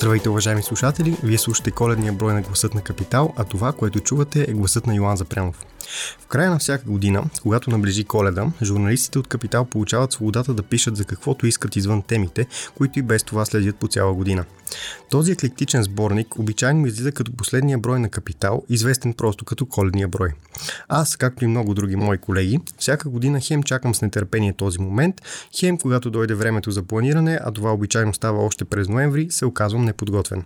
Здравейте, уважаеми слушатели! Вие слушате коледния брой на Гласът на Капитал, а това, което чувате е гласът на Йоан Запрянов. В края на всяка година, когато наближи коледа, журналистите от Капитал получават свободата да пишат за каквото искат извън темите, които и без това следят по цяла година. Този еклектичен сборник обичайно излиза като последния брой на Капитал, известен просто като коледния брой. Аз, както и много други мои колеги, всяка година хем чакам с нетърпение този момент, хем когато дойде времето за планиране, а това обичайно става още през ноември, се оказвам неподготвен.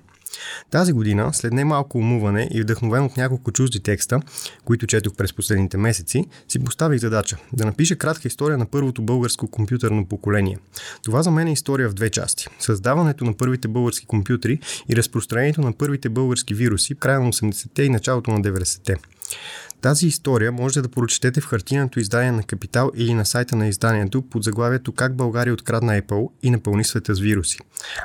Тази година, след немалко умуване и вдъхновен от няколко чужди текста, които четох през последните месеци, си поставих задача да напиша кратка история на първото българско компютърно поколение. Това за мен е история в две части. Създаването на първите български компютри и разпространението на първите български вируси в края на 80-те и началото на 90-те. Тази история можете да прочетете в хартиеното издание на Капитал или на сайта на изданието под заглавието Как България открадна Apple и напълни света с вируси.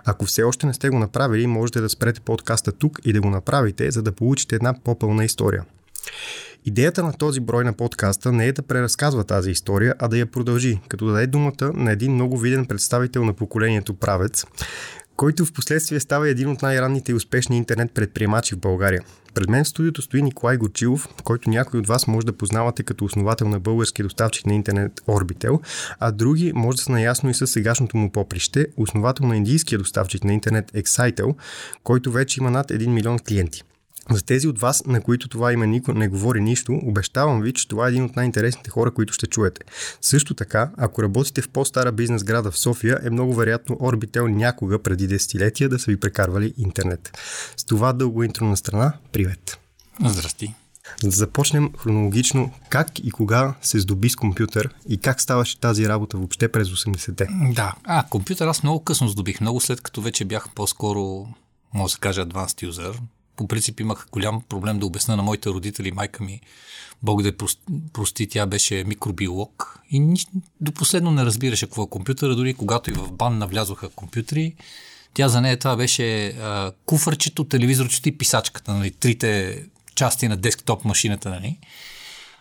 Ако все още не сте го направили, можете да спрете подкаста тук и да го направите, за да получите една по-пълна история. Идеята на този брой на подкаста не е да преразказва тази история, а да я продължи, като даде думата на един много виден представител на поколението правец, който в последствие става един от най-ранните и успешни интернет предприемачи в България. Пред мен в студиото стои Николай Гочилов, който някой от вас може да познавате като основател на български доставчик на интернет Orbitel, а други може да са наясно и с сегашното му поприще, основател на индийския доставчик на интернет Excitel, който вече има над 1 милион клиенти. За тези от вас, на които това име никой не говори нищо, обещавам ви, че това е един от най-интересните хора, които ще чуете. Също така, ако работите в по-стара бизнес града в София, е много вероятно Orbitel някога преди десетилетия да са ви прекарвали интернет. С това дълго интро на страна, привет! Здрасти! Да започнем хронологично как и кога се здоби с компютър и как ставаше тази работа въобще през 80-те. Да, а, компютър аз много късно здобих, много след като вече бях по-скоро, може да се каже, advanced user по принцип имах голям проблем да обясна на моите родители. Майка ми, Бог да прости, тя беше микробиолог и до последно не разбираше какво е компютъра. Дори когато и в бан навлязоха компютри, тя за нея това беше а, куфърчето, телевизорчето и писачката, нали, трите части на десктоп машината. Нали.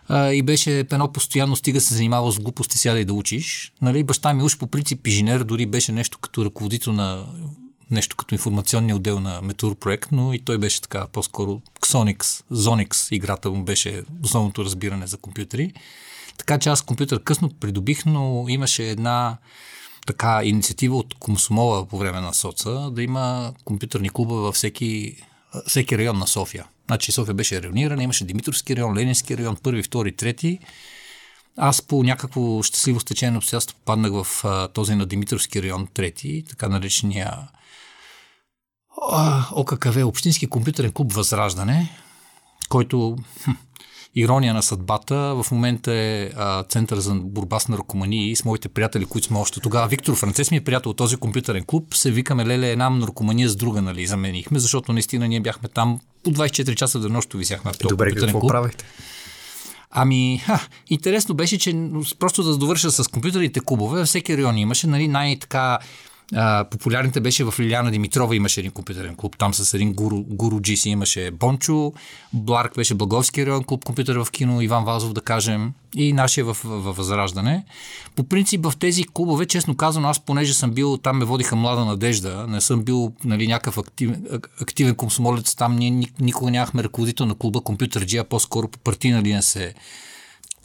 А, и беше едно постоянно стига се занимава с глупости, сяда и да учиш. Нали, баща ми уж по принцип инженер, дори беше нещо като ръководител на нещо като информационния отдел на Метур проект, но и той беше така по-скоро Xonix, Zonix играта му беше основното разбиране за компютри. Така че аз компютър късно придобих, но имаше една така инициатива от Комсомола по време на соца да има компютърни клуба във всеки, всеки район на София. Значи София беше районирана, имаше Димитровски район, Ленински район, първи, втори, трети. Аз по някакво щастливо стечение на обстоятелство попаднах в а, този на Димитровски район, трети, така наречения ОККВ, Общински компютърен клуб Възраждане, който хм, ирония на съдбата, в момента е а, център за борба с наркомании с моите приятели, които сме още тогава. Виктор Францес ми е приятел от този компютърен клуб. Се викаме, леле, една наркомания с друга, нали, заменихме, защото наистина ние бяхме там по 24 часа до нощто висяхме в този Добре, компютърен какво клуб. правихте? Ами, ха, интересно беше, че просто да довърша с компютърните клубове, всеки район имаше, нали, най-така а, популярните беше в Лиляна Димитрова, имаше един компютърен клуб, там с един гуру, гуру си имаше Бончо, Бларк беше Благовски район клуб, компютър в кино, Иван Вазов да кажем, и нашия в, в, в Възраждане. По принцип в тези клубове, честно казвам, аз понеже съм бил, там ме водиха млада надежда, не съм бил нали, някакъв активен, активен комсомолец, там ние никога нямахме ръководител на клуба компютър а по-скоро по партийна линия се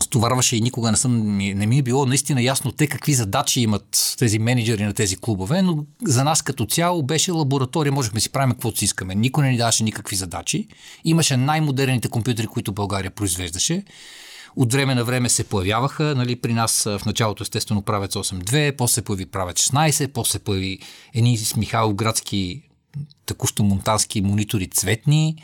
стоварваше и никога не, съм, не ми е било наистина ясно те какви задачи имат тези менеджери на тези клубове, но за нас като цяло беше лаборатория, можехме си правим каквото си искаме. Никой не ни даваше никакви задачи. Имаше най-модерните компютри, които България произвеждаше. От време на време се появяваха, нали, при нас в началото естествено правец 8.2, после се появи правец 16, после се появи едни с Михайлов градски текущо монтански монитори цветни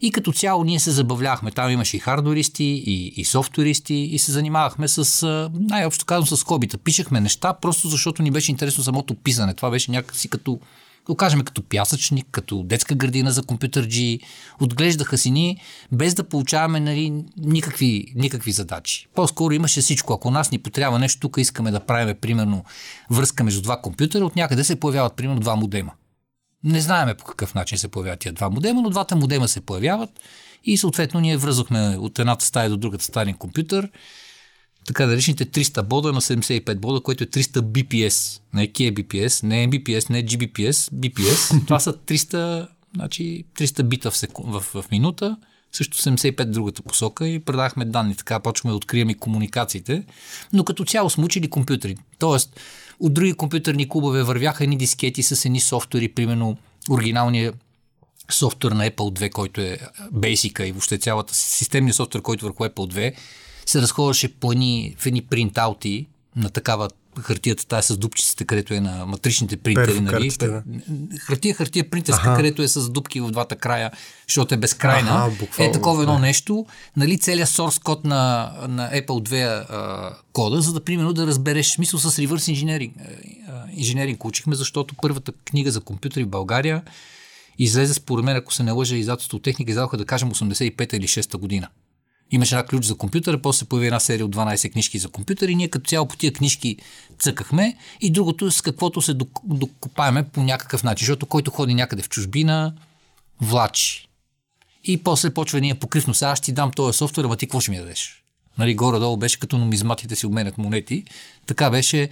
и като цяло ние се забавлявахме. Там имаше и хардуристи, и, и софтуристи и се занимавахме с, най-общо казвам, с хобита. Пишехме неща, просто защото ни беше интересно самото писане. Това беше някакси като го кажем като пясъчник, като детска градина за компютърджи. Отглеждаха си ни, без да получаваме нали, никакви, никакви задачи. По-скоро имаше всичко. Ако нас ни потрябва нещо, тук искаме да правим, примерно, връзка между два компютъра, от някъде се появяват, примерно, два модема. Не знаеме по какъв начин се появяват тия два модема, но двата модема се появяват и съответно ние връзвахме от едната стая до другата стая компютър така наречените 300 бода на 75 бода, което е 300 BPS. Не е KBPS, не е не е GBPS, BPS. Това са 300, значи 300 бита в, секу... в, в минута, също 75 другата посока и предахме данни. Така почваме да открием и комуникациите. Но като цяло сме учили компютри. Тоест, от други компютърни клубове вървяха едни дискети с едни софтуери, примерно оригиналния софтуер на Apple 2, който е Basic и въобще цялата системния софтуер, който върху Apple 2 се разходваше по едни, в едни принтаути на такава хартията, тая с дупчиците, където е на матричните принтери. Нали? да. Хартия, хартия принтерска, ага. където е с дупки в двата края, защото е безкрайна. Ага, е такова едно нещо. Нали, целият source код на, на Apple 2 а, кода, за да примерно да разбереш смисъл с реверс инженеринг. Инженеринг учихме, защото първата книга за компютъри в България излезе според мен, ако се не лъжа, издателство техника, издаваха да кажем 85 или 6 година. Имаше една ключ за компютъра, после се появи една серия от 12 книжки за компютър и ние като цяло по тия книжки цъкахме и другото с каквото се докопаеме по някакъв начин, защото който ходи някъде в чужбина, влачи. И после почва ние покривно, сега ще ти дам този софтуер, ама ти какво ще ми дадеш? Нали, горе-долу беше като номизматите си обменят монети. Така беше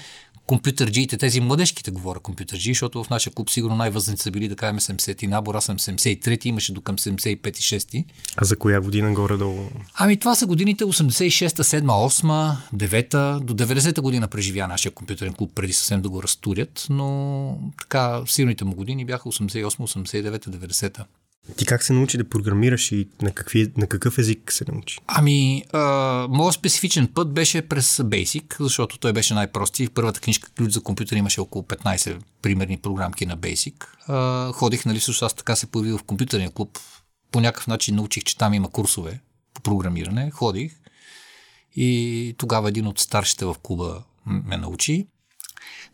компютърджиите, тези младежките говоря компютърджи, защото в нашия клуб сигурно най-възрастните са били, да кажем, 70 и набор, аз съм 73, имаше до към 75 и 6. А за коя година горе-долу? Ами това са годините 86, 7, 8, 9, до 90-та година преживя нашия компютърен клуб преди съвсем да го разтурят, но така силните му години бяха 88, 89, 90-та. Ти как се научи да програмираш и на, какви, на какъв език се научи? Ами, а, моят специфичен път беше през Basic, защото той беше най-прости. В първата книжка Ключ за компютър имаше около 15 примерни програмки на Basic. А, ходих, нали, също аз така се появил в компютърния клуб. По някакъв начин научих, че там има курсове по програмиране. Ходих и тогава един от старшите в клуба ме научи.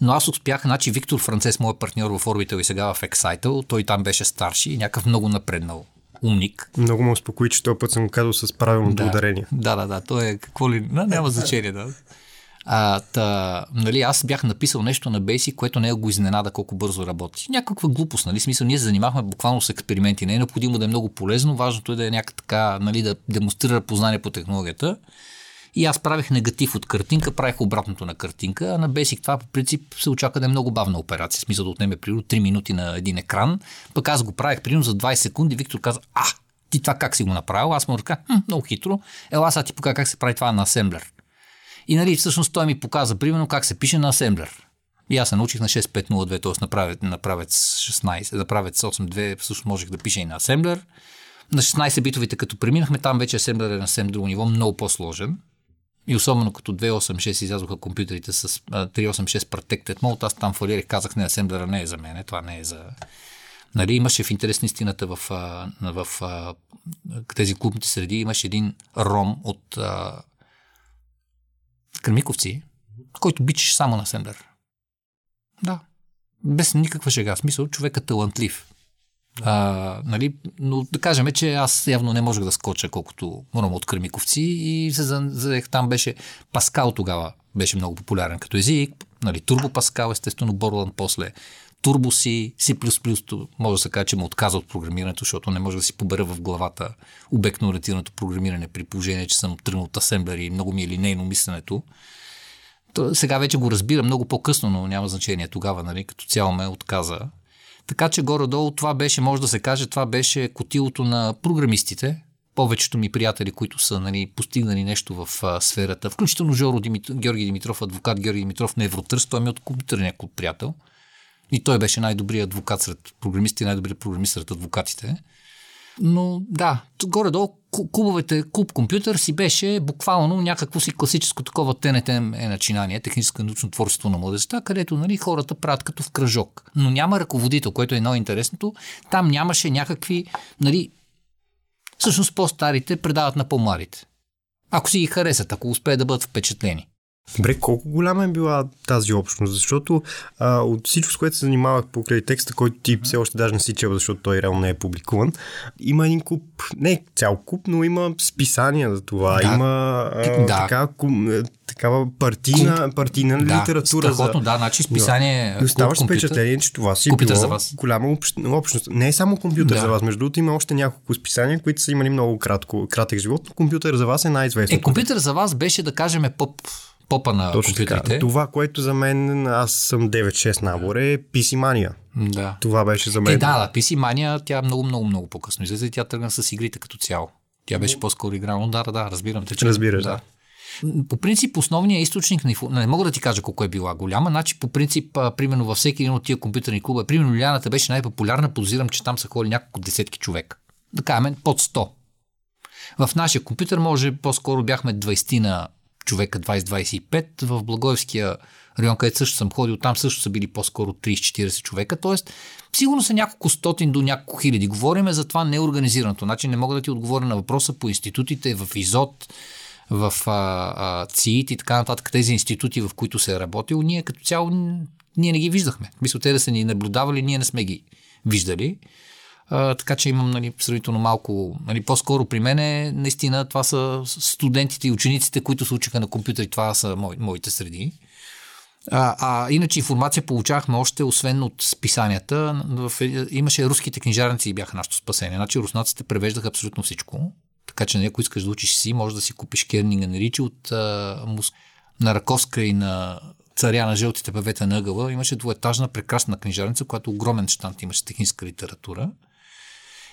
Но аз успях, значи Виктор Францес, моят партньор в Orbital и сега в Excitable, той там беше старши и някакъв много напреднал умник. Много ме успокои, че този път съм го казал с правилното да, ударение. Да, да, да. Той е какво ли... Да, няма значение, да. А, та, нали, аз бях написал нещо на Basic, което не е го изненада колко бързо работи. Някаква глупост, нали? Смисъл, ние се занимахме буквално с експерименти. Не е необходимо да е много полезно, важното е да е някак така, нали, да демонстрира познание по технологията. И аз правих негатив от картинка, правих обратното на картинка, а на Basic това по принцип се очаква да е много бавна операция. Смисъл да отнеме примерно 3 минути на един екран. Пък аз го правих примерно за 20 секунди. Виктор каза, а, ти това как си го направил? Аз му казах, много хитро. Ела, сега ти покажа как се прави това на асемблер. И нали, всъщност той ми показа примерно как се пише на асемблер. И аз се научих на 6502, т.е. направец, направец 16, направец 82, всъщност можех да пиша и на асемблер. На 16 битовите, като преминахме, там вече асемблер е на съвсем друго ниво, много по-сложен. И особено като 286 излязоха компютрите с 386 Protected Mode, аз там фалирах, казах, не, асемблера не е за мен, това не е за... Нали, имаше в интерес на истината в, в, в, в тези клубните среди, имаше един ром от а, Кърмиковци, който бичеше само на асемблер. Да. Без никаква шега. Смисъл, човек е талантлив. А, нали, но да кажем, че аз явно не можех да скоча колкото морам от Кърмиковци и се заех там беше Паскал тогава беше много популярен като език, нали, Турбо Паскал, естествено Борланд после Турбо си, C++, може да се каже, че му отказа от програмирането, защото не може да си побера в главата обектно-ориентираното програмиране при положение, че съм тръгнал от асемблери и много ми е линейно мисленето. То, сега вече го разбира много по-късно, но няма значение тогава, нали, като цяло ме отказа. Така че горе-долу това беше, може да се каже, това беше котилото на програмистите. Повечето ми приятели, които са нали, постигнали нещо в а, сферата, включително Жоро Димит... Георги Димитров, адвокат Георги Димитров на Евротърс, той ми е от компютърния клуб приятел. И той беше най-добрият адвокат сред програмистите и най-добрият програмист сред адвокатите. Но да, горе-долу клубовете, клуб компютър си беше буквално някакво си класическо такова ТНТ е начинание, техническо научно творчество на младежта, където нали, хората правят като в кръжок. Но няма ръководител, което е много интересното. Там нямаше някакви, нали, всъщност по-старите предават на по-младите. Ако си ги харесат, ако успеят да бъдат впечатлени. Добре, колко голяма е била тази общност? Защото а, от всичко, с което се занимавах покрай текста, който ти все още даже не си чел, защото той реално не е публикуван, има един куп, не цял куп, но има списания за това. Да. Има а, да. така, кум, е, такава партийна, партийна да, литература. Страхотно, за... да, значи списание. Да. Оставаш впечатление, че това си било за вас. голяма общност. Не е само компютър да. за вас. Между другото има още няколко списания, които са имали много кратко, кратък живот, но компютър за вас е най-известен. Е, компютър за вас беше, да кажем, поп попа на Точно компютрите. Така. Това, което за мен, аз съм 9-6 набор, е PC Mania. Да. Това беше за мен. Е, да, да, PC Mania, тя много, много, много по-късно излезе и тя тръгна с игрите като цяло. Тя беше по-скоро игра, но да, да, да, разбирам те, че... Разбираш, да. да. По принцип, основният източник на инфо... Не мога да ти кажа колко е била голяма, значи по принцип, а, примерно във всеки един от тия компютърни клуба, примерно Лиляната беше най-популярна, подозирам, че там са ходили няколко десетки човек. Да кажем, под 100. В нашия компютър може по-скоро бяхме 20 на човека 20-25. В Благоевския район, където също съм ходил, там също са били по-скоро 30-40 човека. Тоест, сигурно са няколко стотин до няколко хиляди. Говориме за това неорганизираното. Значи не мога да ти отговоря на въпроса по институтите, в ИЗОТ, в а, а, ЦИИТ и така нататък, тези институти, в които се е работил, ние като цяло ние не ги виждахме. Мисля, те да са ни наблюдавали, ние не сме ги виждали. А, така че имам нали, сравнително малко. Нали, по-скоро при мен е, наистина това са студентите и учениците, които се учиха на компютъри. Това са мои, моите среди. А, а иначе информация получавахме още, освен от списанията. В, имаше руските книжарници и бяха нашето спасение. Значи руснаците превеждаха абсолютно всичко. Така че, нали, ако искаш да учиш си, може да си купиш Кернинга на Ричи от а, Мус... на Раковска и на царя на жълтите певета на ъгъла. Имаше двуетажна прекрасна книжарница, която огромен щант имаше техническа литература.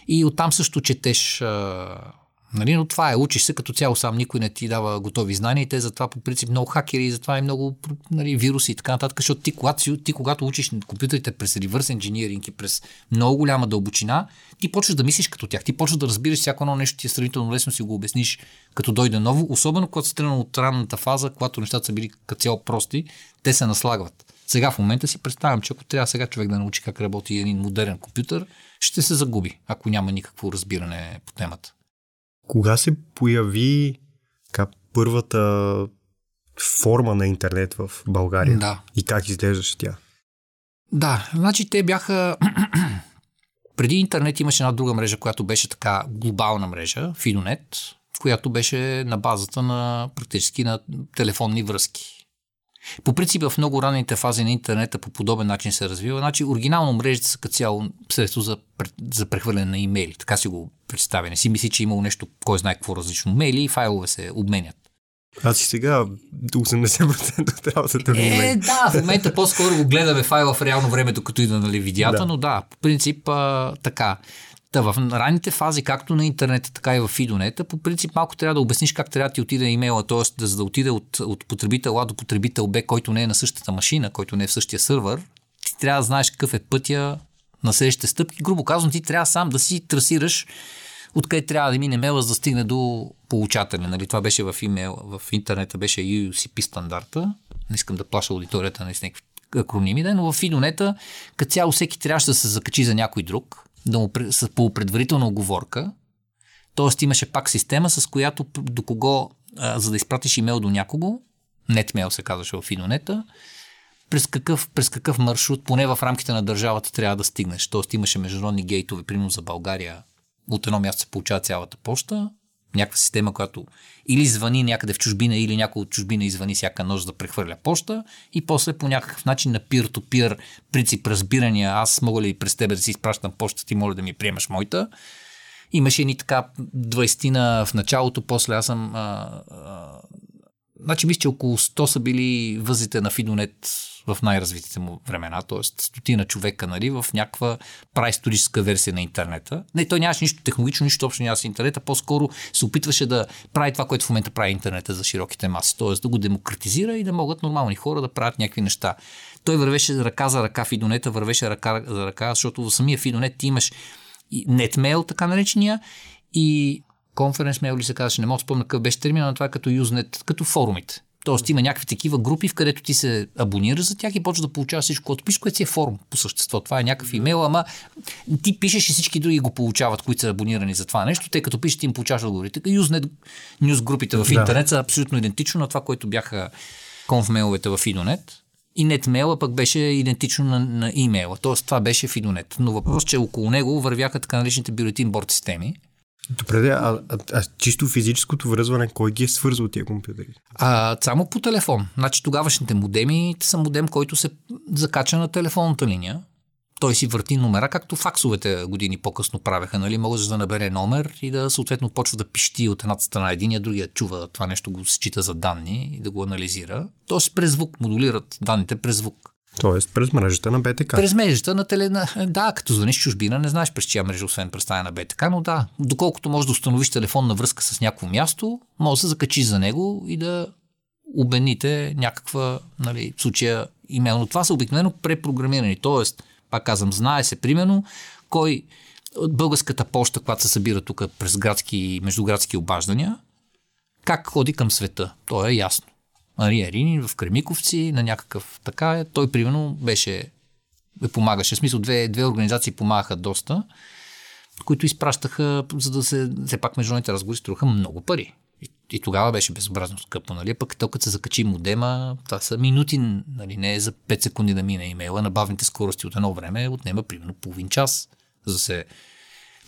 И оттам също четеш. А, нали, но това е, учиш се като цяло сам, никой не ти дава готови знания и те затова по принцип много хакери, и затова и много нали, вируси и така нататък, защото ти когато, ти, когато учиш компютрите през reverse engineering и през много голяма дълбочина, ти почваш да мислиш като тях, ти почваш да разбираш всяко едно нещо, ти е сравнително лесно си го обясниш като дойде ново, особено когато си тръгнал от ранната фаза, когато нещата са били като цяло прости, те се наслагват. Сега в момента си представям, че ако трябва сега човек да научи как работи един модерен компютър, ще се загуби, ако няма никакво разбиране по темата. Кога се появи така, първата форма на интернет в България? Да. И как изглеждаше тя? Да, значи те бяха... Преди интернет имаше една друга мрежа, която беше така глобална мрежа, Фидонет, която беше на базата на практически на телефонни връзки. По принцип в много ранните фази на интернета по подобен начин се развива. Значи оригинално мрежите са като цяло средство за, за прехвърляне на имейли. Така си го представя. Не си мисли, че е имало нещо, кой знае какво различно. Мейли и файлове се обменят. Аз и сега 80% от работата ми е, да, в момента по-скоро го гледаме файла в реално време, докато идва нали, видеята, да. но да, по принцип а, така. Та в ранните фази, както на интернета, така и в Фидонета, по принцип малко трябва да обясниш как трябва да ти отиде имейла, т.е. Да, за да отиде от, от потребител А до потребител Б, който не е на същата машина, който не е в същия сървър, ти трябва да знаеш какъв е пътя на следващите стъпки. Грубо казвам, ти трябва сам да си трасираш откъде трябва да мине мейла, за да стигне до получателя. Нали? Това беше в имейл, в интернета беше UCP стандарта. Не искам да плаша аудиторията на с някакви акроними, но в Фидонета като цяло всеки трябваше да се закачи за някой друг да му, с, по предварителна оговорка. Тоест имаше пак система, с която до кого, а, за да изпратиш имейл до някого, NetMail се казваше в Инонета, през какъв, през какъв маршрут, поне в рамките на държавата, трябва да стигнеш. Тоест имаше международни гейтове, примерно за България, от едно място се получава цялата почта, някаква система, която или звъни някъде в чужбина, или някой от чужбина извъни всяка нощ да прехвърля почта и после по някакъв начин на peer-to-peer принцип разбирания, аз мога ли през тебе да си изпращам почта, ти моля да ми приемаш моята. Имаше ни така 20 в началото, после аз съм а, а, Значи мисля, че около 100 са били възите на Фидонет в най-развитите му времена, т.е. стотина човека нали, в някаква праисторическа версия на интернета. Не, той нямаше нищо технологично, нищо общо нямаше интернета, по-скоро се опитваше да прави това, което в момента прави интернета за широките маси, т.е. да го демократизира и да могат нормални хора да правят някакви неща. Той вървеше ръка за ръка Фидонета, вървеше ръка за ръка, защото в самия Фидонет ти имаш нетмейл, така наречения, и конференс мейл ли се казваше, не мога да спомня какъв беше термина, но това е като юзнет, като форумите. Тоест има някакви такива групи, в където ти се абонираш за тях и почваш да получаваш всичко, което пишеш, което си е форум по същество. Това е някакъв имейл, ама ти пишеш и всички други го получават, които са абонирани за това нещо. Тъй като пишеш, ти им получаваш отговорите. Юзнет, нюз групите в интернет да. са абсолютно идентично на това, което бяха конфмейловете в Идонет. И нетмейла пък беше идентично на, на имейла. Тоест това беше в Идонет. Но въпрос, че около него вървяха така наречените бюлетин борд системи. Добре, а, а, а чисто физическото връзване, кой ги е свързвал тия компютъри? А, само по телефон. Значи тогавашните модеми са модем, който се закача на телефонната линия той си върти номера, както факсовете години по-късно правеха. Нали? Може да набере номер и да съответно почва да пищи от едната страна единия, другия чува това нещо, го счита за данни и да го анализира. Тоест през звук модулират данните през звук. Тоест през мрежата на БТК. През мрежата на теле... Да, като звъниш чужбина, не знаеш през чия мрежа, освен през тая на БТК, но да, доколкото можеш да установиш телефонна връзка с някакво място, може да се закачиш за него и да обените някаква, нали, в случая имейл. това са обикновено препрограмирани. Тоест, пак казвам, знае се примерно кой от българската почта, когато се събира тук през градски и междуградски обаждания, как ходи към света. То е ясно. Мария Рини в Кремиковци, на някакъв така. Той, примерно, беше ме помагаше. В смисъл, две, две организации помагаха доста, които изпращаха, за да се, все пак международните разговори струваха много пари. И, и тогава беше безобразно скъпо, нали? Пък то като се закачи модема, това са минути, нали? Не е за 5 секунди да мине имейла на бавните скорости от едно време, отнема примерно половин час, за да се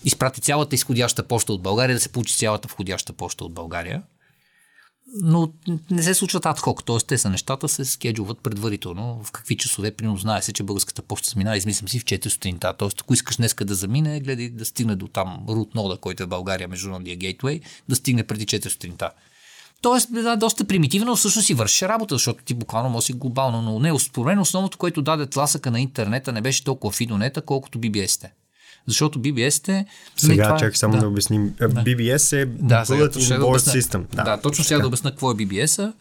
изпрати цялата изходяща почта от България, да се получи цялата входяща почта от България но не се случват адхок, т.е. те са нещата, се скеджуват предварително, в какви часове, примерно знае се, че българската почта се минава, измислям си в 4 сутринта, т.е. ако искаш днеска да замине, гледай да стигне до там рут нода, който е в България, международния гейтвей, да стигне преди 4 сутринта. Тоест, да, доста примитивно, но всъщност си върши работа, защото ти буквално може си глобално, но не, според основното, което даде тласъка на интернета, не беше толкова фидонета, колкото BBS-те. Защото BBS-те... Сега, това... чакай само да, да обясним. Да. BBS е да, Bulletin Board да обясна, System. Да, да точно сега да обясна какво е BBS-а.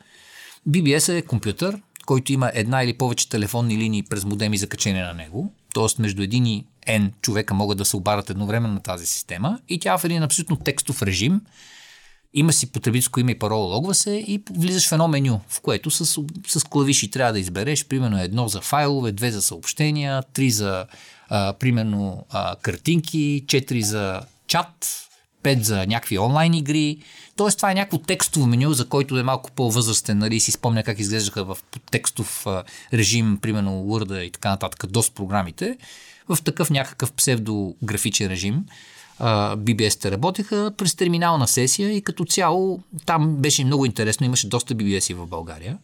BBS е компютър, който има една или повече телефонни линии през модеми за качение на него. Тоест между един и N човека могат да се обарят едновременно на тази система и тя в един абсолютно текстов режим има си потребителско име и парола, логва се и влизаш в едно меню, в което с, с клавиши трябва да избереш примерно едно за файлове, две за съобщения, три за а, примерно а, картинки, 4 за чат, 5 за някакви онлайн игри. Тоест това е някакво текстово меню, за който е малко по-възрастен, нали, си спомня как изглеждаха в текстов а, режим, примерно Word и така нататък, DOS програмите, в такъв някакъв псевдографичен режим. BBS-те работеха през терминална сесия и като цяло там беше много интересно, имаше доста BBS-и в България.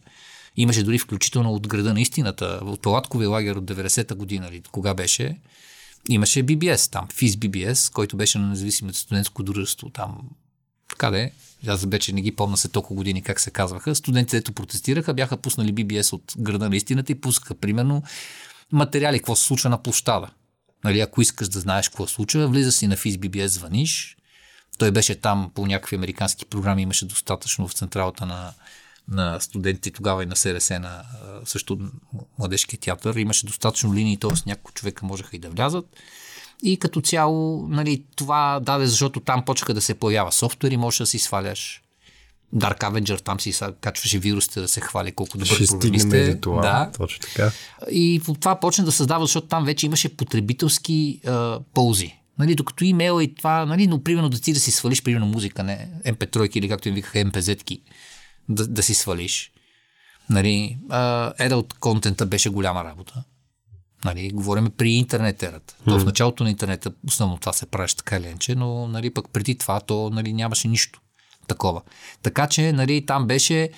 Имаше дори включително от града на истината, от Палатковия лагер от 90-та година, или кога беше, имаше BBS там, ФИС BBS, който беше на независимото студентско дружество там. Къде? Аз вече не ги помня се толкова години как се казваха. Студентите, ето протестираха, бяха пуснали BBS от града на истината и пускаха, примерно, материали, какво се случва на площада. Нали, ако искаш да знаеш какво се случва, влизаш си на ФИС BBS, звъниш. Той беше там по някакви американски програми, имаше достатъчно в централата на, на студентите тогава и на СРС на също младежкия театър. Имаше достатъчно линии, т.е. няколко човека можеха и да влязат. И като цяло, нали, това даде, защото там почнаха да се появява софтуер и можеш да си сваляш Dark Avenger, там си качваше вирусите да се хвали колко добър Ще програмист Това, да. Точно така. И това почна да създава, защото там вече имаше потребителски а, ползи. Нали, докато имейла и това, нали, но примерно да ти да си свалиш, примерно музика, не, MP3 или както им викаха MPZ-ки, да, да си свалиш. Нали, adult контента беше голяма работа. Нали, говорим при интернет ерата. То в началото на интернета основно това се правеше така ленче, но нали, пък преди това то нали, нямаше нищо такова. Така че нали, там беше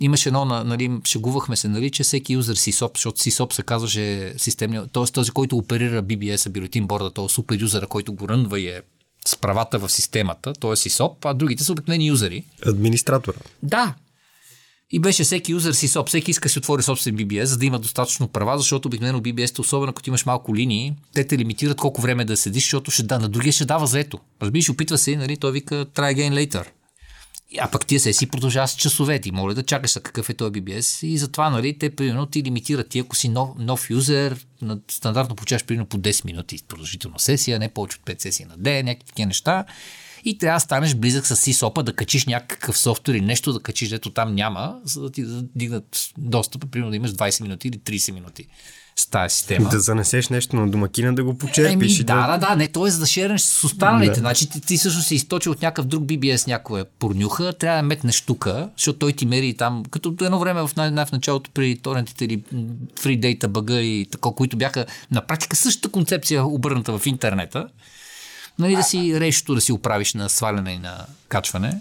имаше едно, нали, шегувахме се, нали, че всеки юзер SysOp, защото SysOp се казваше системния, т.е. този, който оперира BBS, бюлетин борда, този супер юзера, който го рънва и е с правата в системата, т.е. SysOp, а другите са обикновени юзери. Администратора. Да, и беше всеки юзер си соб, всеки иска си отвори собствен BBS, за да има достатъчно права, защото обикновено BBS, особено като имаш малко линии, те те лимитират колко време да седиш, защото ще да, на другия ще дава заето. Разбираш, опитва се, нали, той вика try again later. А пък тия сесии продължават с часове. Ти моля да чакаш какъв е този BBS. И затова, нали, те примерно ти лимитират ти, ако си нов, нов юзер, стандартно получаваш примерно по 10 минути продължителна сесия, не повече от 5 сесии на ден, някакви такива неща. И трябва да станеш близък с сисопа, да качиш някакъв софтуер или нещо да качиш, ето там няма, за да ти дигнат достъпа, примерно да имаш 20 минути или 30 минути с тази система. Да занесеш нещо на домакина да го почерпиш. Еми, и да, да, да, не, т.е. да шернеш с останалите. Да. Значи ти, ти също си източил от някакъв друг BBS някоя порнюха, трябва да метнеш тук, защото той ти мери там, като едно време в, най- най- в началото при торрентите или Free Data бъга и така, които бяха на практика същата концепция обърната в интернета. Нали, да си решето да си оправиш на сваляне и на качване.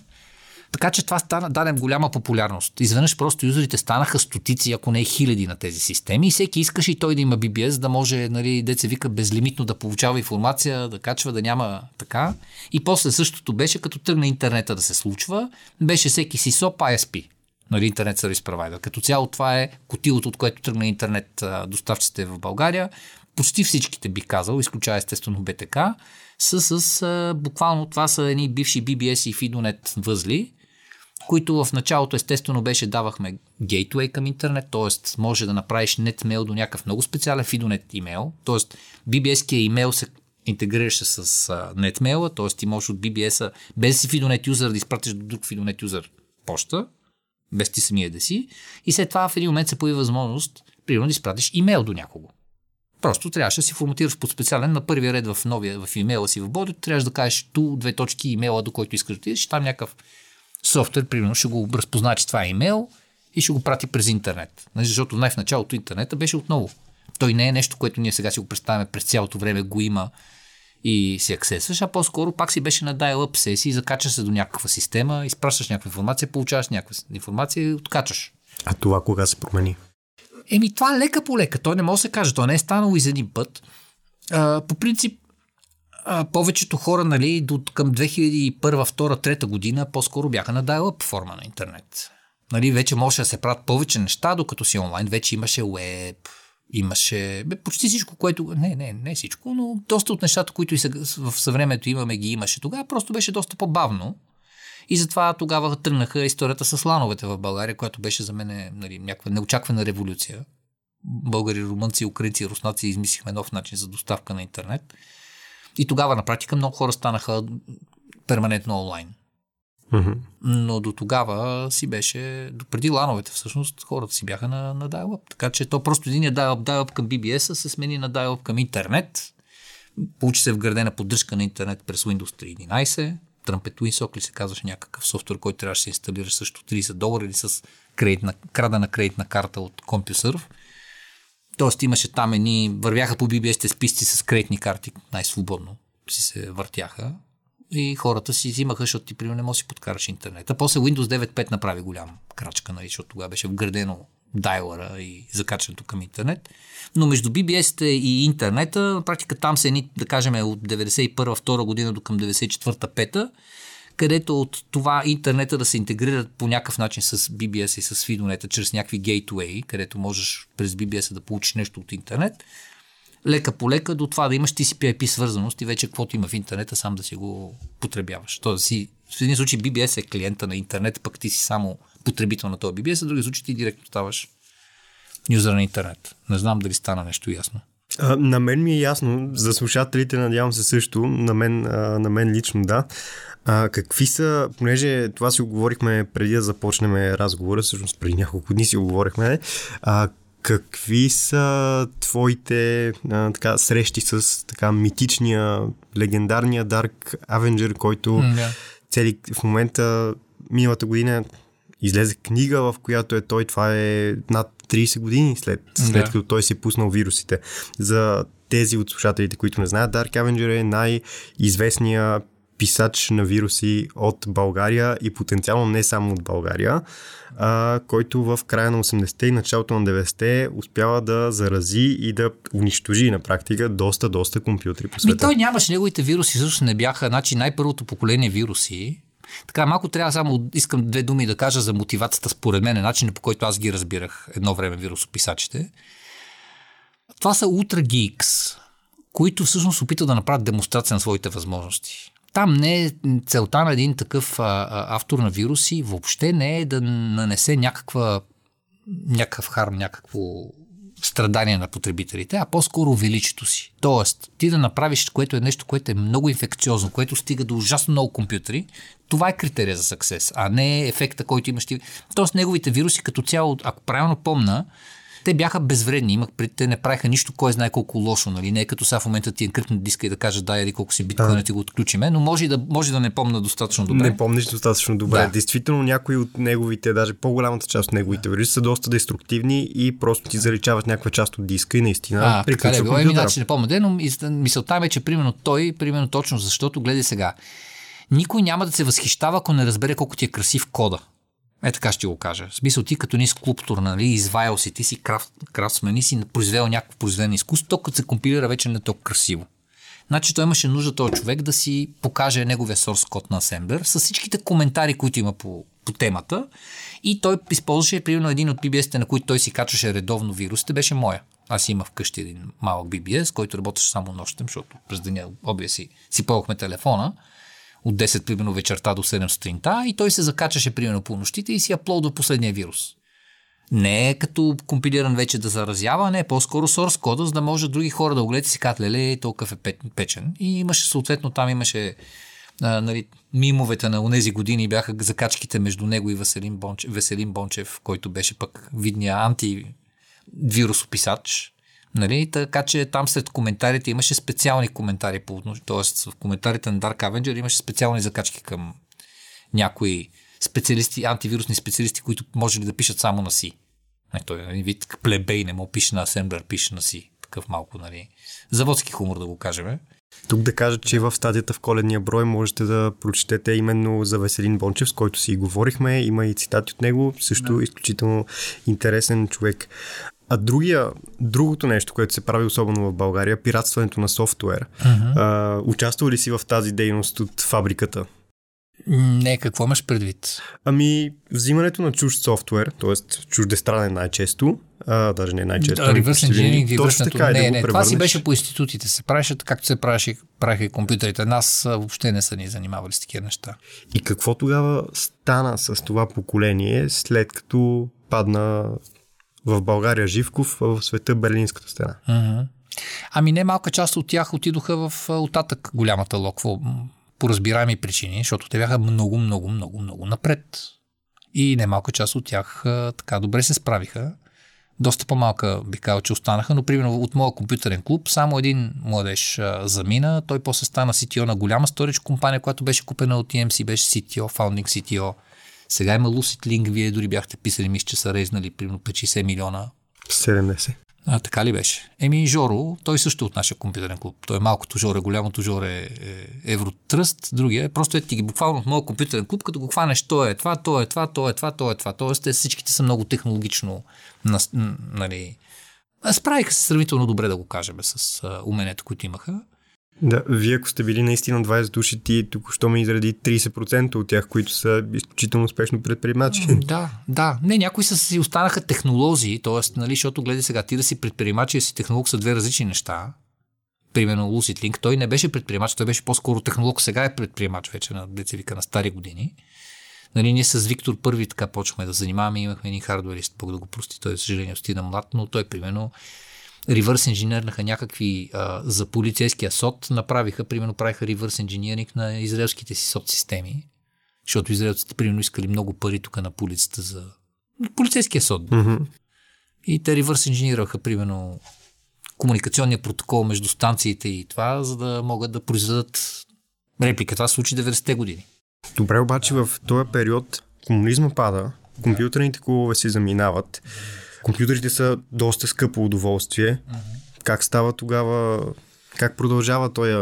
Така че това стана, даде голяма популярност. Изведнъж просто юзерите станаха стотици, ако не хиляди на тези системи и всеки искаше и той да има BBS, да може, нали, деца вика, безлимитно да получава информация, да качва, да няма така. И после същото беше, като тръгна интернета да се случва, беше всеки си СОП ISP, нали, интернет сервис провайдер. Като цяло това е котилото, от което тръгна интернет доставчиците в България. Почти всичките би казал, изключая естествено БТК, са с, буквално това са едни бивши BBS и Fidonet възли, които в началото естествено беше давахме гейтвей към интернет, т.е. може да направиш NetMail до някакъв много специален Fidonet имейл, т.е. BBS-кия имейл се интегрираше с NetMail, т.е. ти можеш от BBS-а, без си Fidonet юзър да изпратиш до друг Fidonet юзър почта, без ти самия да си, и след това в един момент се появи възможност, примерно да изпратиш имейл до някого. Просто трябваше да си форматираш по специален на първия ред в новия, в имейла си в бодито, трябваше да кажеш ту, две точки имейла, до който искаш да отидеш, там някакъв софтуер, примерно, ще го разпознае, че това е имейл и ще го прати през интернет. Нали, защото най в началото интернета беше отново. Той не е нещо, което ние сега си го представяме през цялото време го има и си аксесваш, а по-скоро пак си беше на dial-up сесии, закачаш се до някаква система, изпращаш някаква информация, получаваш някаква информация и откачаш. А това кога се промени? Еми, това лека по лека. Той не може да се каже. Той не е станало из един път. А, по принцип, а, повечето хора, нали, до към 2001, 2002, 2003 година по-скоро бяха на dial-up форма на интернет. Нали, вече може да се правят повече неща, докато си онлайн. Вече имаше веб, имаше бе, почти всичко, което... Не, не, не всичко, но доста от нещата, които и сега, в съвремето имаме, ги имаше тогава. Просто беше доста по-бавно. И затова тогава тръгнаха историята с лановете в България, която беше за мен нали, някаква неочаквана революция. Българи, румънци, украинци, руснаци измислихме нов начин за доставка на интернет. И тогава на практика много хора станаха перманентно онлайн. Mm-hmm. Но до тогава си беше, до преди лановете всъщност, хората си бяха на, на dial-up. Така че то просто един dial-up, dial-up към BBS се смени на dial-up към интернет. Получи се вградена поддръжка на интернет през Windows 3.11. Trumpet WinSock ли се казваше някакъв софтуер, който трябваше да се инсталира също 30 долара или с кредитна, крадена кредитна карта от CompuServe. Тоест имаше там едни, вървяха по BBS-те списъци с кредитни карти, най-свободно си се въртяха и хората си взимаха, защото ти примерно не можеш да си подкараш интернета. После Windows 9.5 направи голям крачка, нали, защото тогава беше вградено дайлера и закачането към интернет. Но между BBS-те и интернета, на практика там са едни, да кажем, от 91-2 година до към 94-5 където от това интернета да се интегрират по някакъв начин с BBS и с Fidonet, чрез някакви гейтвей, където можеш през BBS да получиш нещо от интернет, лека по лека до това да имаш TCP/IP свързаност и вече каквото има в интернета, сам да си го потребяваш. Тоест, в един случай BBS е клиента на интернет, пък ти си само потребител на този BBS, а в други случаи ти директно ставаш юзер на интернет. Не знам дали стана нещо ясно. А, на мен ми е ясно, за слушателите надявам се също, на мен, а, на мен лично да. А, какви са, понеже това си оговорихме преди да започнем разговора, всъщност преди няколко дни си оговорихме, а, какви са твоите а, така, срещи с така митичния, легендарния Dark Avenger, който yeah. цели в момента миналата година излезе книга, в която е той, това е над 30 години след, след yeah. като той си е пуснал вирусите. За тези от слушателите, които не знаят, Dark Avenger е най-известният писач на вируси от България и потенциално не само от България, а, който в края на 80-те и началото на 90-те успява да зарази и да унищожи на практика доста, доста компютри по света. Ми той нямаше неговите вируси, също не бяха, значи най-първото поколение вируси, така, малко трябва само, искам две думи да кажа за мотивацията, според мен, начинът по който аз ги разбирах едно време вирусописачите. Това са Ultra Geeks, които всъщност опитат да направят демонстрация на своите възможности. Там не е целта на един такъв а, а, автор на вируси, въобще не е да нанесе някаква, някакъв харм, някакво страдания на потребителите, а по-скоро величието си. Тоест, ти да направиш, което е нещо, което е много инфекциозно, което стига до ужасно много компютри, това е критерия за съксес, а не ефекта, който имаш ти. Тоест, неговите вируси като цяло, ако правилно помна, те бяха безвредни. Имах пред те не правиха нищо, кой знае колко лошо. Нали? Не е като сега в момента ти е кръпнат диска и да кажа дай еди колко си биткоин да. ти го отключиме, но може да, може да не помня достатъчно добре. Не помниш достатъчно добре. Да. Действително някои от неговите, даже по-голямата част от неговите вируси са доста деструктивни и просто ти заличават някаква част от диска и наистина а, така е Еми, значи не помня, но мисълта ми е, че примерно той, примерно точно защото, гледай сега, никой няма да се възхищава, ако не разбере колко ти е красив кода. Е така ще го кажа. В смисъл ти като ни скулптор, нали, изваял си, ти си крафт, крафтсмен и си произвел някакво произведение изкуство, то като се компилира вече не е толкова красиво. Значи той имаше нужда този човек да си покаже неговия source код на Assembler с всичките коментари, които има по, по темата. И той използваше, примерно, един от BBS-те, на които той си качваше редовно вирусите, беше моя. Аз имах вкъщи един малък BBS, който работеше само нощем, защото през деня обия си, си ползвахме телефона от 10 примерно вечерта до 7 сутринта и той се закачаше примерно по нощите и си аплодва последния вирус. Не е като компилиран вече да заразява, не е по-скоро source кода, за да може други хора да го гледат и си кажат, леле, толкова е печен. И имаше съответно там имаше а, нали, мимовете на тези години бяха закачките между него и Веселин Бончев, Веселин Бончев който беше пък видния антивирусописач. Нали? Така че там след коментарите имаше специални коментари по т.е. в коментарите на Dark Avenger имаше специални закачки към някои специалисти, антивирусни специалисти, които може ли да пишат само на си. Не, той е вид плебей, не му пише на Assembler, пише на си. Такъв малко, нали, заводски хумор да го кажем. Тук да кажа, че в стадията в коледния брой можете да прочетете именно за Веселин Бончев, с който си говорихме. Има и цитати от него. Също да. изключително интересен човек. А другия, другото нещо, което се прави особено в България, пиратстването на софтуер. Uh-huh. А, участвал ли си в тази дейност от фабриката? Не, какво имаш предвид? Ами, взимането на чужд софтуер, т.е. чуждестранен най-често, а, даже не най-често. Да, ревърс инженеринг връщането. Така, не, да не, това си беше по институтите. Се правеше както се правеше, правиха и компютрите. Нас въобще не са ни занимавали с такива неща. И какво тогава стана с това поколение, след като падна в България Живков, в света Берлинската стена. Ами не малка част от тях отидоха в оттатък голямата локва по разбираеми причини, защото те бяха много, много, много, много напред. И не малка част от тях така добре се справиха. Доста по-малка би казал, че останаха, но примерно от моя компютърен клуб само един младеж а, замина. Той после стана CTO на голяма сторич компания, която беше купена от EMC, беше CTO, founding CTO сега има Lucid Link, вие дори бяхте писали, мисля, че са резнали примерно 50 милиона. 70. А, така ли беше? Еми, Жоро, той също е от нашия компютърен клуб. Той е малкото Жоре, голямото Жоре е, е Евротръст, другия е просто е ти ги буквално от моят компютърен клуб, като го хванеш, то е това, то е това, то е това, то е това. Тоест, те всичките са много технологично, нали, справиха се сравнително добре, да го кажем, с умението, които имаха. Да, вие ако сте били наистина 20 души, ти току-що ме изреди 30% от тях, които са изключително успешно предприемачи. Да, да. Не, някои са си останаха технолози, т.е. Нали, защото гледай сега, ти да си предприемач и си технолог са две различни неща. Примерно Lucid Link, той не беше предприемач, той беше по-скоро технолог, сега е предприемач вече на децевика на стари години. Нали, ние с Виктор първи така почваме да занимаваме, имахме един хардуерист, Бог да го прости, той, за съжаление, стина млад, но той, примерно, ревърс инженернаха някакви а, за полицейския сод, направиха, примерно правиха ревърс инженеринг на израелските си сод системи, защото израелците примерно искали много пари тук на полицията за полицейския сод. Mm-hmm. И те ревърс инженираха, примерно, комуникационния протокол между станциите и това, за да могат да произведат реплика. Това се случи 90-те години. Добре, обаче в този период комунизма пада, компютърните клубове се заминават. Компютрите са доста скъпо удоволствие. Uh-huh. Как става тогава? Как продължава този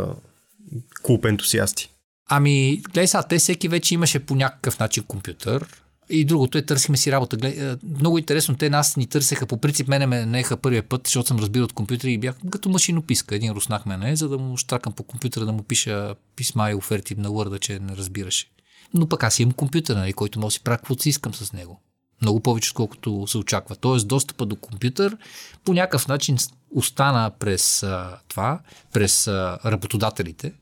клуб ентусиасти? Ами, гледай сега, те всеки вече имаше по някакъв начин компютър. И другото е, търсихме си работа. Глед, много интересно, те нас ни търсеха. По принцип, мене ме неха първия път, защото съм разбирал от компютъри и бях като машинописка. Един руснак мене, за да му штракам по компютъра, да му пиша писма и оферти на Word, че не разбираше. Но пък аз имам компютър, нали, който може да си правя каквото си искам с него. Много повече, отколкото се очаква. Тоест, достъпа до компютър по някакъв начин остана през а, това, през а, работодателите.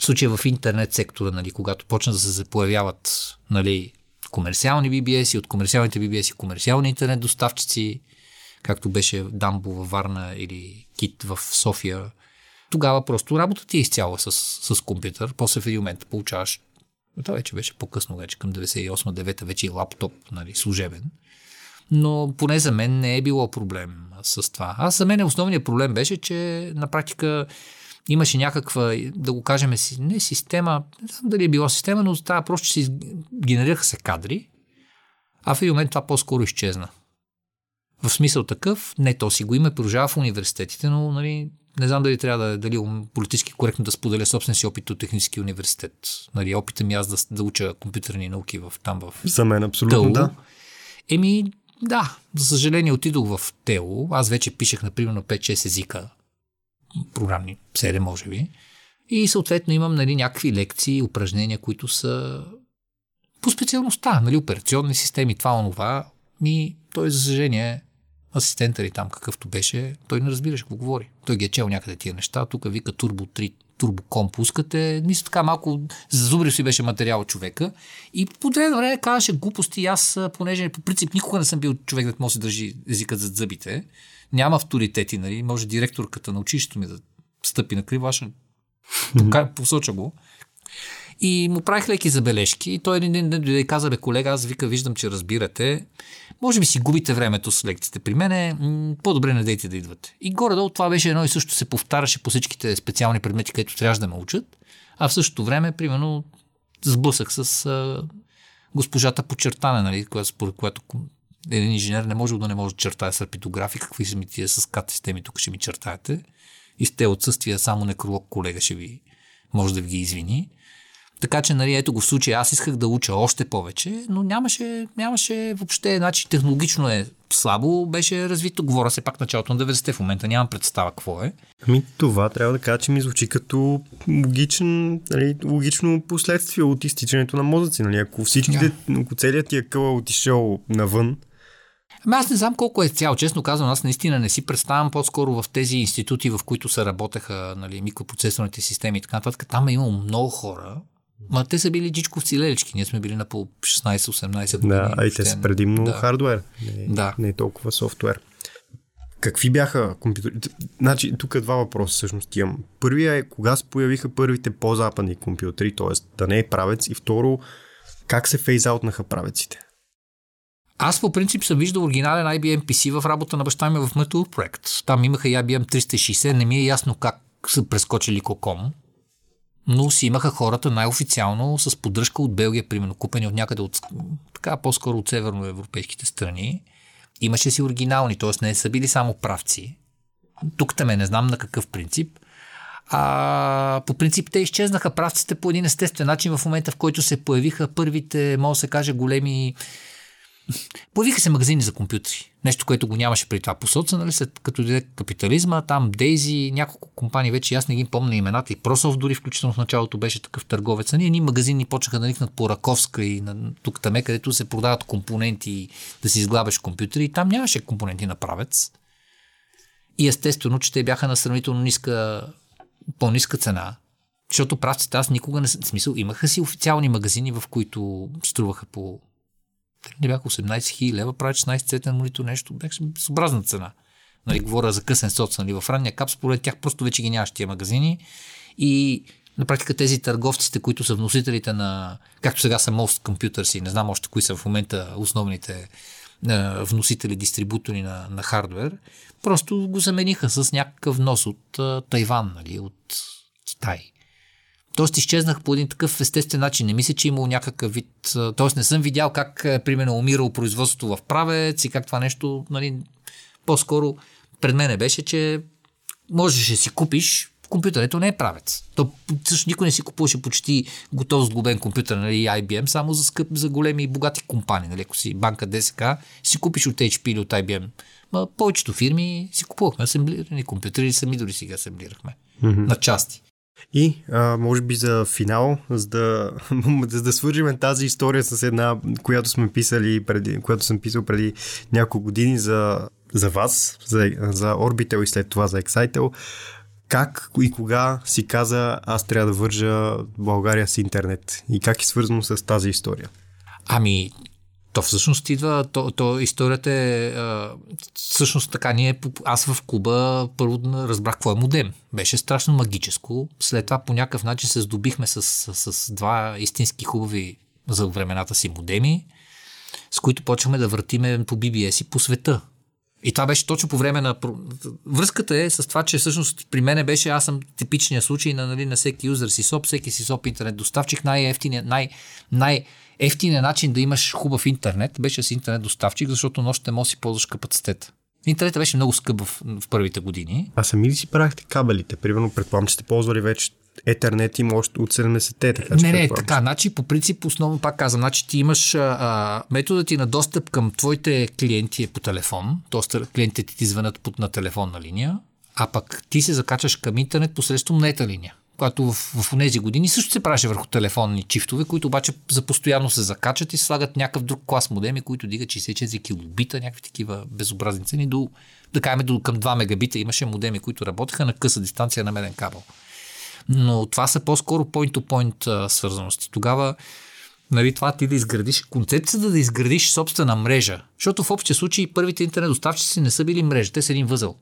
В случая в интернет сектора, нали, когато почна да се появяват нали, комерциални BBS и от комерциалните BBS и комерциални интернет доставчици, както беше Дамбо във Варна или Кит в София, тогава просто работата ти е изцяло с, с компютър. После в един момент получаваш това вече беше по-късно, вече към 98-9 вече и лаптоп, нали, служебен. Но поне за мен не е било проблем с това. Аз за мен основният проблем беше, че на практика имаше някаква, да го кажем, не система, не знам дали е била система, но това просто, че се генерираха се кадри, а в един момент това по-скоро изчезна. В смисъл такъв, не, то си го има, продължава в университетите, но нали, не знам дали трябва да дали политически коректно да споделя собствен си опит от Технически университет. Нали, опита ми аз да, да уча компютърни науки в, там в За мен абсолютно Тъл. да. Еми, да, за съжаление отидох в ТЕО. Аз вече пишех, например, 5-6 езика, програмни, 7 може би. И съответно имам нали, някакви лекции, упражнения, които са по специалността, нали, операционни системи, това, онова. Ми, той, за съжаление, асистента ли там какъвто беше, той не разбираше какво говори. Той ги е чел някъде тия неща, тук вика Turbo 3, турбоком пускате. Нищо така малко зазубрив си беше материал човека. И по време време казваше глупости. Аз, понеже по принцип никога не съм бил човек, да може да държи езикът зад зъбите. Няма авторитети, нали? Може директорката на училището ми да стъпи на крива, ще посоча го. И му правих леки забележки. И той един ден дойде и каза, бе, колега, аз вика, виждам, че разбирате. Може би си губите времето с лекциите при мене. По-добре не дейте да идвате. И горе-долу това беше едно и също се повтаряше по всичките специални предмети, където трябваше да ме учат. А в същото време, примерно, сблъсък с а, госпожата по чертане, нали, според която един инженер не може да не може да чертае с арпитографи, какви са ми тия с кат системи, тук ще ми чертаете. И с те отсъствия само некролог колега ще ви може да ви ги извини. Така че, нали, ето го в случая, аз исках да уча още повече, но нямаше, нямаше въобще, значи технологично е слабо, беше развито. Говоря се пак началото на 90-те, в момента нямам представа какво е. Ами това трябва да кажа, че ми звучи като логичен, нали, логично последствие от изтичането на мозъци. Нали? Ако всичките, yeah. ако целият ти е къл отишъл навън, Ами аз не знам колко е цяло. Честно казвам, аз наистина не си представям по-скоро в тези институти, в които се работеха нали, микропроцесорните системи и така нататък. Там е имало много хора, Ма те са били джичковци лелечки. Ние сме били на по 16-18 години. Да, а и те са предимно да. хардвер. Не, да. не толкова софтуер. Какви бяха компютрите? Значи, тук е два въпроса всъщност имам. Първия е кога се появиха първите по-западни компютри, т.е. да не е правец. И второ, как се фейзаутнаха правеците? Аз по принцип съм виждал оригинален IBM PC в работа на баща ми в Metal проект. Там имаха и IBM 360. Не ми е ясно как са прескочили Коком но си имаха хората най-официално с поддръжка от Белгия, примерно, купени от някъде от така по-скоро от северноевропейските страни. Имаше си оригинални, т.е. не са били само правци. Тук те не знам на какъв принцип. А, по принцип те изчезнаха правците по един естествен начин в момента, в който се появиха първите, може да се каже, големи Появиха се магазини за компютри. Нещо, което го нямаше при това по соца, нали? След като дойде капитализма, там Дейзи, няколко компании, вече аз не ги помня имената и Просов дори включително в началото беше такъв търговец. Ние ни магазини почнаха да никнат по Раковска и на, тук там, където се продават компоненти да си изглабеш компютри и там нямаше компоненти на правец. И естествено, че те бяха на сравнително ниска, по-ниска цена, защото правците аз никога не... Смисъл, имаха си официални магазини, в които струваха по не бяха 18 000 лева, прави 16 цветен монитор, нещо, бях с образна цена. Нали, говоря за късен соц, нали, в ранния кап, според тях просто вече ги нямаш тия магазини. И на практика тези търговците, които са вносителите на, както сега са Most Computers и не знам още кои са в момента основните вносители, дистрибутори на, на хардвер, просто го замениха с някакъв внос от а, Тайван, нали, от Китай. Тоест изчезнах по един такъв естествен начин. Не мисля, че е имал някакъв вид. Тоест не съм видял как, е, примерно, умирал производството в правец и как това нещо, нали, по-скоро пред мене беше, че можеш да си купиш компютър. Ето не е правец. То също никой не си купуваше почти готов сглобен компютър, нали, IBM, само за, скъп, за големи и богати компании. Нали, ако си банка ДСК, си купиш от HP или от IBM. Ма повечето фирми си купувахме асемблирани компютъри, сами дори си ги асемблирахме mm-hmm. на части. И, а, може би за финал, за да, за да свържим тази история с една, която сме писали преди, която съм писал преди няколко години за, за вас, за, за Orbital и след това за Excitel. Как и кога си каза, аз трябва да вържа България с интернет? И как е свързано с тази история? Ами, То всъщност идва, то, то историята е, а, всъщност така, ние, аз в клуба първо разбрах какво е модем. Беше страшно магическо. След това по някакъв начин се здобихме с, с, с два истински хубави за времената си модеми, с които почваме да въртиме по BBS и по света. И това беше точно по време на... Връзката е с това, че всъщност при мен беше, аз съм типичният случай на, нали, на всеки юзер си соп, всеки си соп интернет доставчик, най-ефтиният, най- най- ефтиният начин да имаш хубав интернет беше с интернет доставчик, защото нощите може да си ползваш капацитет. Интернетът беше много скъп в, в първите години. А сами ли си правихте кабелите? Примерно, предполагам, че сте ползвали вече Етhernet има още от 70-те. Така, не, не, така. Значи, по принцип, основно пак казвам, значи ти имаш а, метода ти на достъп към твоите клиенти е по телефон, т.е. клиентите ти звънят на телефонна линия, а пък ти се закачаш към интернет посредством нета линия която в, в тези години също се правеше върху телефонни чифтове, които обаче за постоянно се закачат и слагат някакъв друг клас модеми, които дигат 64 килобита, някакви такива безобразни цени, до, да кажем, до към 2 мегабита имаше модеми, които работеха на къса дистанция на меден кабел. Но това са по-скоро point-to-point свързаности. Тогава нали, това ти да изградиш, концепцията да изградиш собствена мрежа, защото в общия случай първите интернет доставчици не са били мрежа, те са един възъл.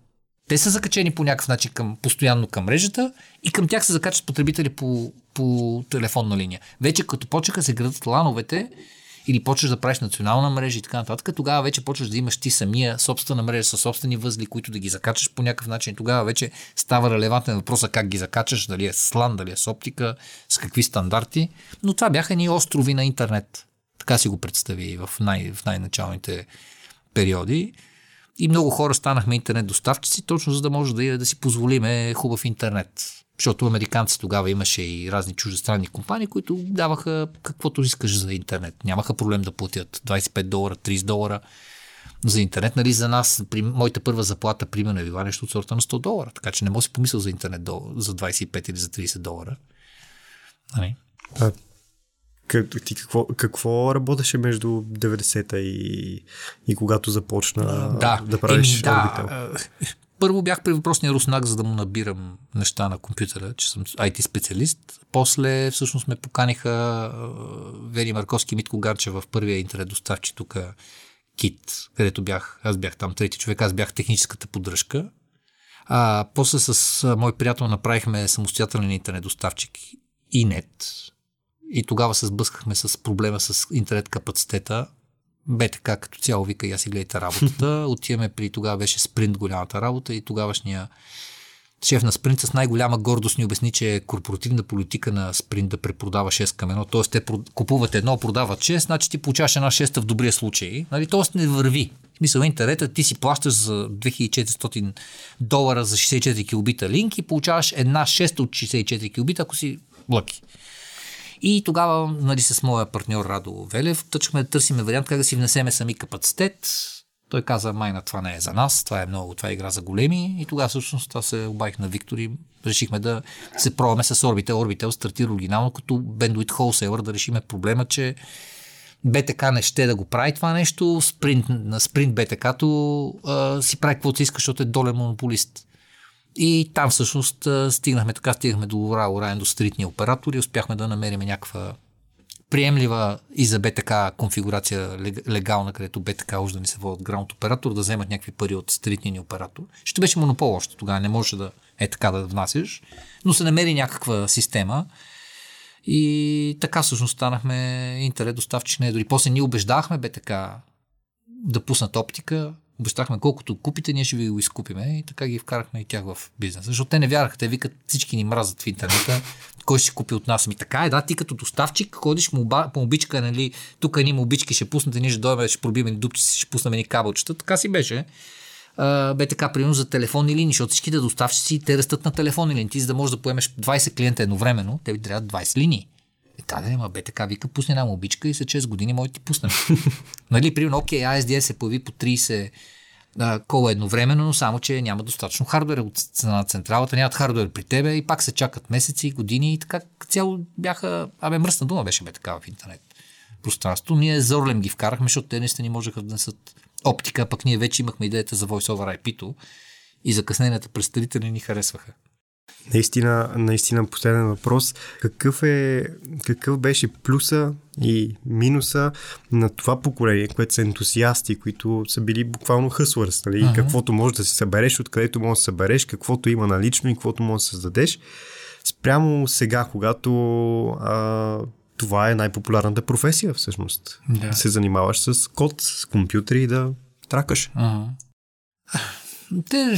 Те са закачени по някакъв начин към, постоянно към мрежата и към тях се закачат потребители по, по телефонна линия. Вече като почеха се градат лановете или почваш да правиш национална мрежа и така нататък, тогава вече почваш да имаш ти самия собствена мрежа със собствени възли, които да ги закачаш по някакъв начин. Тогава вече става релевантен въпроса как ги закачаш, дали е с LAN, дали е с оптика, с какви стандарти. Но това бяха ни острови на интернет. Така си го представи в, най- в най-началните периоди. И много хора станахме интернет доставчици, точно за да може да, да си позволиме хубав интернет. Защото американци тогава имаше и разни чуждестранни компании, които даваха каквото искаш за интернет. Нямаха проблем да платят 25 долара, 30 долара за интернет. Нали, за нас, при моята първа заплата, примерно, е била нещо от сорта на 100 долара. Така че не мога си помисля за интернет за 25 или за 30 долара. Нали? Как, ти какво, какво работеше между 90-та и, и когато започна да, да правиш еми, да, Първо бях при въпросния руснак, за да му набирам неща на компютъра, че съм IT специалист. После всъщност ме поканиха Вери Марковски и Митко Гарче в първия интернет доставчи тук Кит, където бях, аз бях там трети човек, аз бях техническата поддръжка. А, после с мой приятел направихме самостоятелен интернет доставчик Инет. И тогава се сблъскахме с проблема с интернет капацитета БТК като цяло вика, я си гледайте работата. Отиваме при тогава беше спринт голямата работа и тогавашния шеф на Спринт с най-голяма гордост ни обясни, че е корпоративна политика на Спринт да препродава 6 към 1. Тоест те купуват едно, продават 6, значи ти получаваш една 6 в добрия случай. Нали? Тоест не върви. В смисъл интернета ти си плащаш за 2400 долара за 64 килобита линк и получаваш една 6 от 64 килобита, ако си лъки. И тогава, нали, с моя партньор Радо Велев, тъчахме да търсиме вариант как да си внесеме сами капацитет. Той каза, майна, това не е за нас, това е много, това е игра за големи. И тогава всъщност това се обаих на Виктор и решихме да се пробваме с Orbitel. Orbitel стартира оригинално като Bandwidth Wholesaler, да решиме проблема, че БТК не ще да го прави това нещо, спринт, на спринт БТК-то а, си прави каквото иска, защото е долен монополист. И там всъщност стигнахме така, стигнахме до ура, до стритни оператори, успяхме да намерим някаква приемлива и за БТК конфигурация легална, където БТК уж да ни се водят граунд оператор, да вземат някакви пари от стритния ни оператор. Ще беше монопол още тогава, не може да е така да внасяш, но се намери някаква система и така всъщност станахме интернет доставчик на Едори. После ние убеждахме БТК да пуснат оптика, Обещахме колкото купите, ние ще ви го изкупиме и така ги вкарахме и тях в бизнеса. Защото те не вярваха, те викат всички ни мразят в интернета, кой ще си купи от нас. Ми така е, да, ти като доставчик ходиш по мобичка, нали, тук ни мобички ще пуснете, ние ще дойдем, ще пробием дупчици, ще пуснем ни кабелчета. Така си беше. Uh, бе така, примерно за телефонни линии, защото всичките доставчици те растат на телефонни линии. Ти за да можеш да поемеш 20 клиента едновременно, те ви трябват 20 линии. Е, да, да, ма бе така, вика, пусне една мобичка и след 6 години може да ти пуснем. нали, примерно, окей, ASDS се появи по 30 а, кола едновременно, но само, че няма достатъчно хардвер от на централата, нямат хардвер при тебе и пак се чакат месеци, години и така цяло бяха, абе мръсна дума беше бе така в интернет пространство. Ние зорлем ги вкарахме, защото те наистина ни можеха да внесат оптика, пък ние вече имахме идеята за Voice over IP-то и закъсненията представители ни харесваха. Наистина, наистина последен въпрос. Какъв, е, какъв беше плюса и минуса на това поколение, което са ентусиасти, които са били буквално хъслърс, нали? Uh-huh. Каквото можеш да си събереш, откъдето можеш да събереш, каквото има налично и каквото можеш да създадеш. Спрямо сега, когато а, това е най-популярната професия всъщност. Да. Се занимаваш с код, с компютри и да тракаш. Uh-huh. Те.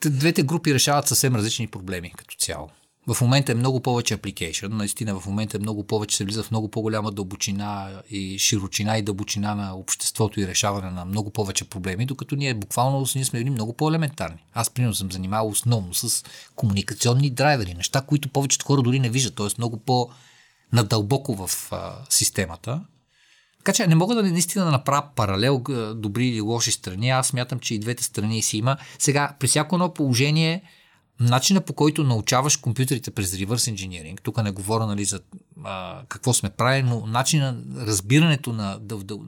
Двете групи решават съвсем различни проблеми като цяло. В момента е много повече application, наистина в момента е много повече, се влиза в много по-голяма дълбочина и широчина и дълбочина на обществото и решаване на много повече проблеми, докато ние буквално ние сме били много по-елементарни. Аз, примерно, съм занимавал основно с комуникационни драйвери, неща, които повечето хора дори не виждат, т.е. много по-надълбоко в а, системата. Така че не мога да наистина направя паралел добри или лоши страни. Аз смятам, че и двете страни си има. Сега, при всяко едно положение, начина по който научаваш компютрите през reverse engineering, тук не говоря нали, за а, какво сме правили, но начина, разбирането, на, дъл, дъл,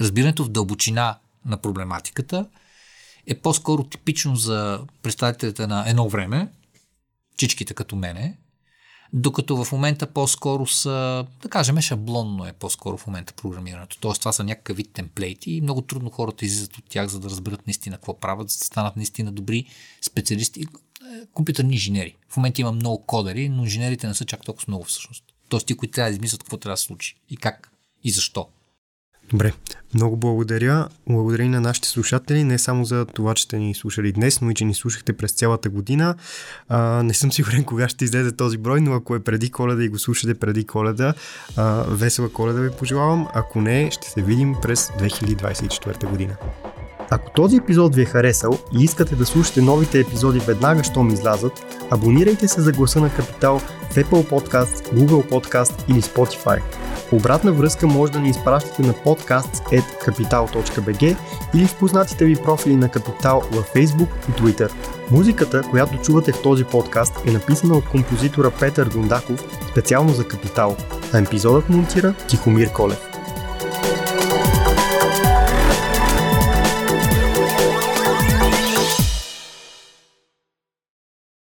разбирането в дълбочина на проблематиката е по-скоро типично за представителите на едно време, чичките като мене, докато в момента по-скоро са, да кажем, шаблонно е по-скоро в момента програмирането. Тоест това са някакъв вид темплейти и много трудно хората излизат от тях, за да разберат наистина какво правят, за да станат наистина добри специалисти, е, компютърни инженери. В момента има много кодери, но инженерите не са чак толкова много всъщност. Тоест ти, които трябва да измислят какво трябва да случи и как и защо. Добре, много благодаря. Благодаря и на нашите слушатели, не само за това, че сте ни слушали днес, но и че ни слушахте през цялата година. А, не съм сигурен кога ще излезе този брой, но ако е преди коледа и го слушате преди коледа, а, весела коледа ви пожелавам. Ако не, ще се видим през 2024 година. Ако този епизод ви е харесал и искате да слушате новите епизоди веднага, щом излязат, абонирайте се за гласа на Капитал в Apple Podcast, Google Podcast или Spotify. Обратна връзка може да ни изпращате на podcast.capital.bg или в познатите ви профили на Капитал във Facebook и Twitter. Музиката, която чувате в този подкаст е написана от композитора Петър Гондаков специално за Капитал, а епизодът монтира Тихомир Колев.